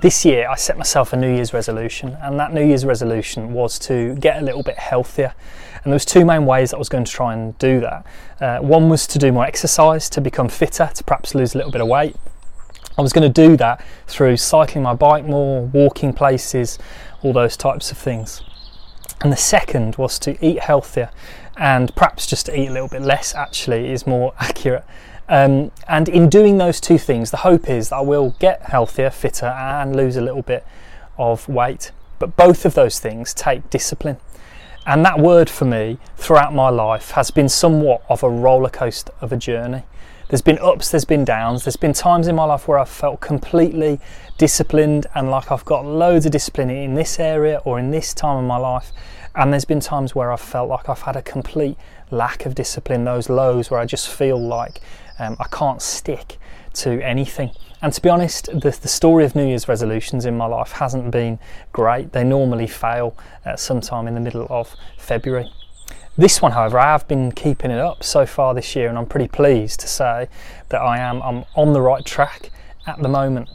this year I set myself a New Year's resolution, and that New Year's resolution was to get a little bit healthier. And there was two main ways that I was going to try and do that. Uh, one was to do more exercise to become fitter, to perhaps lose a little bit of weight. I was going to do that through cycling my bike more, walking places, all those types of things. And the second was to eat healthier, and perhaps just to eat a little bit less. Actually, is more accurate. Um, and in doing those two things, the hope is that I will get healthier, fitter, and lose a little bit of weight. But both of those things take discipline. And that word for me throughout my life has been somewhat of a roller coaster of a journey. There's been ups, there's been downs. There's been times in my life where I've felt completely disciplined and like I've got loads of discipline in this area or in this time of my life. And there's been times where I've felt like I've had a complete lack of discipline, those lows where I just feel like um, I can't stick to anything. And to be honest, the, the, story of New Year's resolutions in my life hasn't been great. They normally fail at sometime in the middle of February. This one, however, I have been keeping it up so far this year, and I'm pretty pleased to say that I am I'm on the right track at the moment.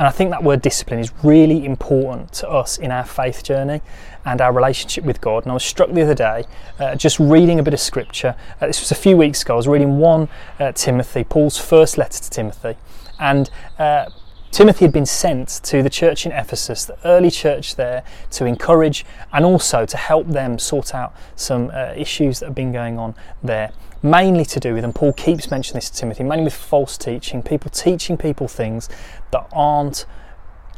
And I think that word discipline is really important to us in our faith journey and our relationship with God. And I was struck the other day uh, just reading a bit of scripture. Uh, this was a few weeks ago. I was reading 1 uh, Timothy, Paul's first letter to Timothy. And uh, Timothy had been sent to the church in Ephesus, the early church there, to encourage and also to help them sort out some uh, issues that have been going on there. Mainly to do with, and Paul keeps mentioning this to Timothy, mainly with false teaching, people teaching people things that aren't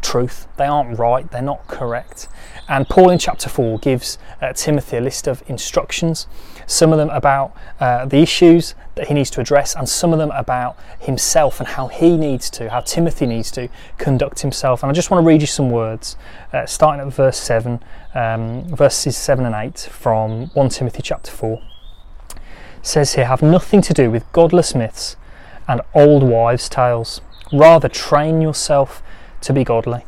truth, they aren't right, they're not correct. And Paul in chapter 4 gives uh, Timothy a list of instructions, some of them about uh, the issues that he needs to address, and some of them about himself and how he needs to, how Timothy needs to conduct himself. And I just want to read you some words, uh, starting at verse 7, um, verses 7 and 8 from 1 Timothy chapter 4. It says here, Have nothing to do with godless myths and old wives' tales. Rather, train yourself to be godly.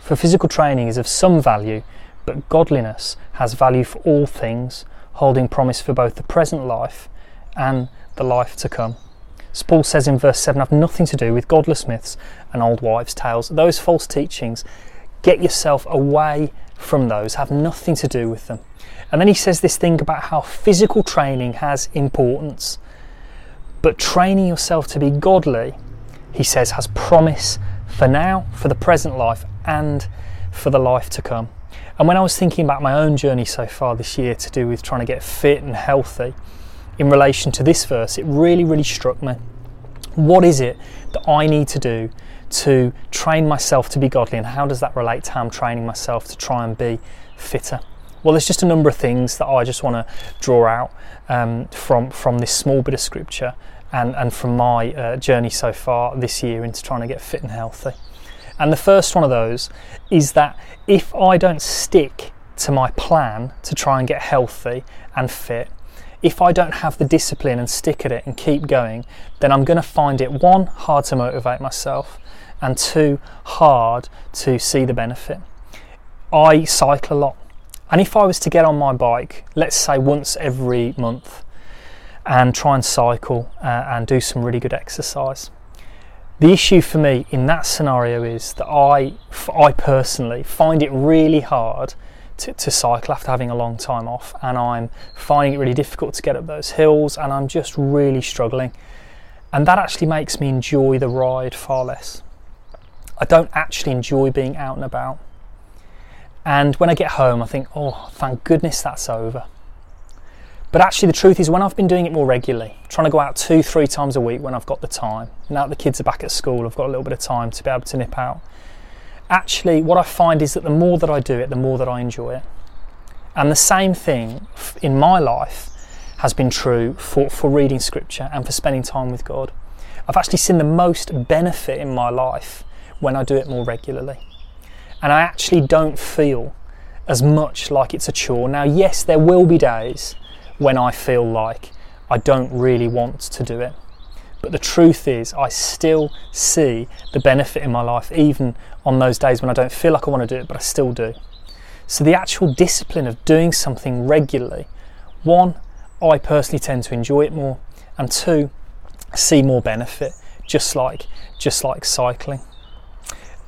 For physical training is of some value, but godliness has value for all things, holding promise for both the present life and the life to come. As Paul says in verse 7, have nothing to do with godless myths and old wives' tales. Those false teachings, get yourself away from those, have nothing to do with them. And then he says this thing about how physical training has importance, but training yourself to be godly, he says, has promise for now, for the present life, and for the life to come. And when I was thinking about my own journey so far this year to do with trying to get fit and healthy, in relation to this verse, it really, really struck me. What is it that I need to do to train myself to be godly, and how does that relate to how I'm training myself to try and be fitter? Well, there's just a number of things that I just want to draw out um, from from this small bit of scripture and, and from my uh, journey so far this year into trying to get fit and healthy. And the first one of those is that if I don't stick to my plan to try and get healthy and fit, if I don't have the discipline and stick at it and keep going, then I'm going to find it one, hard to motivate myself, and two, hard to see the benefit. I cycle a lot. And if I was to get on my bike, let's say once every month, and try and cycle uh, and do some really good exercise. The issue for me in that scenario is that I, I personally find it really hard to, to, cycle after having a long time off, and I'm finding it really difficult to get up those hills, and I'm just really struggling. And that actually makes me enjoy the ride far less. I don't actually enjoy being out and about. And when I get home, I think, oh, thank goodness that's over. But actually, the truth is, when I've been doing it more regularly, trying to go out two, three times a week when I've got the time, now the kids are back at school, I've got a little bit of time to be able to nip out. Actually, what I find is that the more that I do it, the more that I enjoy it. And the same thing in my life has been true for, for reading scripture and for spending time with God. I've actually seen the most benefit in my life when I do it more regularly. And I actually don't feel as much like it's a chore. Now, yes, there will be days when I feel like I don't really want to do it. But the truth is, I still see the benefit in my life, even on those days when I don't feel like I want to do it, but I still do. So, the actual discipline of doing something regularly, one, I personally tend to enjoy it more, and two, see more benefit, just like just like cycling.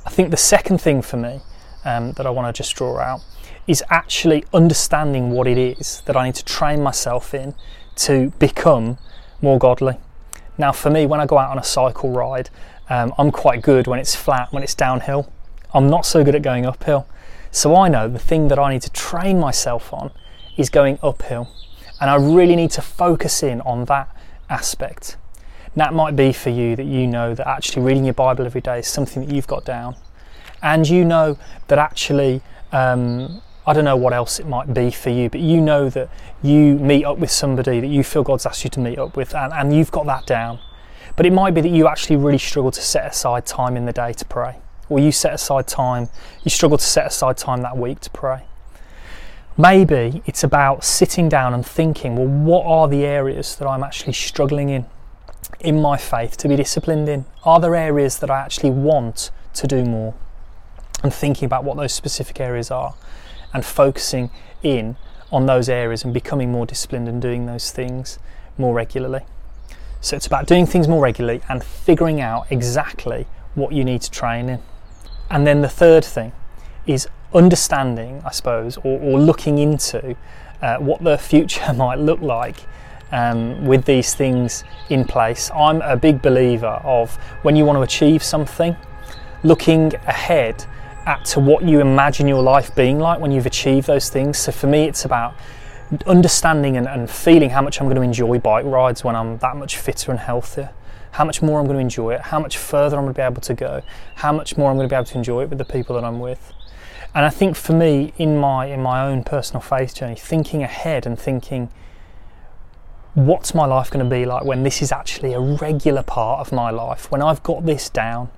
I think the second thing for me um, that I want to just draw out is actually understanding what it is that I need to train myself in to become more godly. Now, for me, when I go out on a cycle ride, um, I'm quite good when it's flat, when it's downhill. I'm not so good at going uphill. So I know the thing that I need to train myself on is going uphill. And I really need to focus in on that aspect. That might be for you that you know that actually reading your Bible every day is something that you've got down. And you know that actually, um, I don't know what else it might be for you, but you know that you meet up with somebody that you feel God's asked you to meet up with, and, and you've got that down. But it might be that you actually really struggle to set aside time in the day to pray, or you set aside time, you struggle to set aside time that week to pray. Maybe it's about sitting down and thinking, well, what are the areas that I'm actually struggling in, in my faith to be disciplined in? Are there areas that I actually want to do more? And thinking about what those specific areas are and focusing in on those areas and becoming more disciplined and doing those things more regularly. So it's about doing things more regularly and figuring out exactly what you need to train in. And then the third thing is understanding, I suppose, or, or looking into uh, what the future might look like um, with these things in place. I'm a big believer of when you want to achieve something, looking ahead at to what you imagine your life being like when you've achieved those things. So for me, it's about understanding and, and feeling how much I'm going to enjoy bike rides when I'm that much fitter and healthier how much more I'm going to enjoy it, how much further I'm going to be able to go, how much more I'm going to be able to enjoy it with the people that I'm with. And I think for me, in my in my own personal faith journey, thinking ahead and thinking, what's my life going to be like when this is actually a regular part of my life, when I've got this down.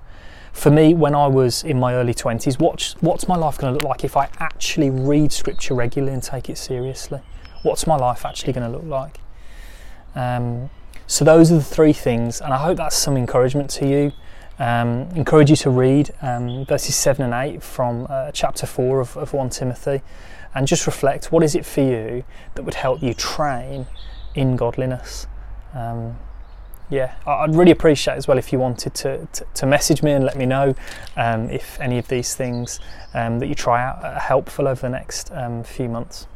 For me, when I was in my early 20s, what's, what's my life going to look like if I actually read scripture regularly and take it seriously? What's my life actually going to look like? Um, so, those are the three things, and I hope that's some encouragement to you. Um, encourage you to read um, verses 7 and 8 from uh, chapter 4 of, of 1 Timothy and just reflect what is it for you that would help you train in godliness. Um, yeah, I'd really appreciate as well if you wanted to, to, to message me and let me know um, if any of these things um, that you try out are helpful over the next um, few months.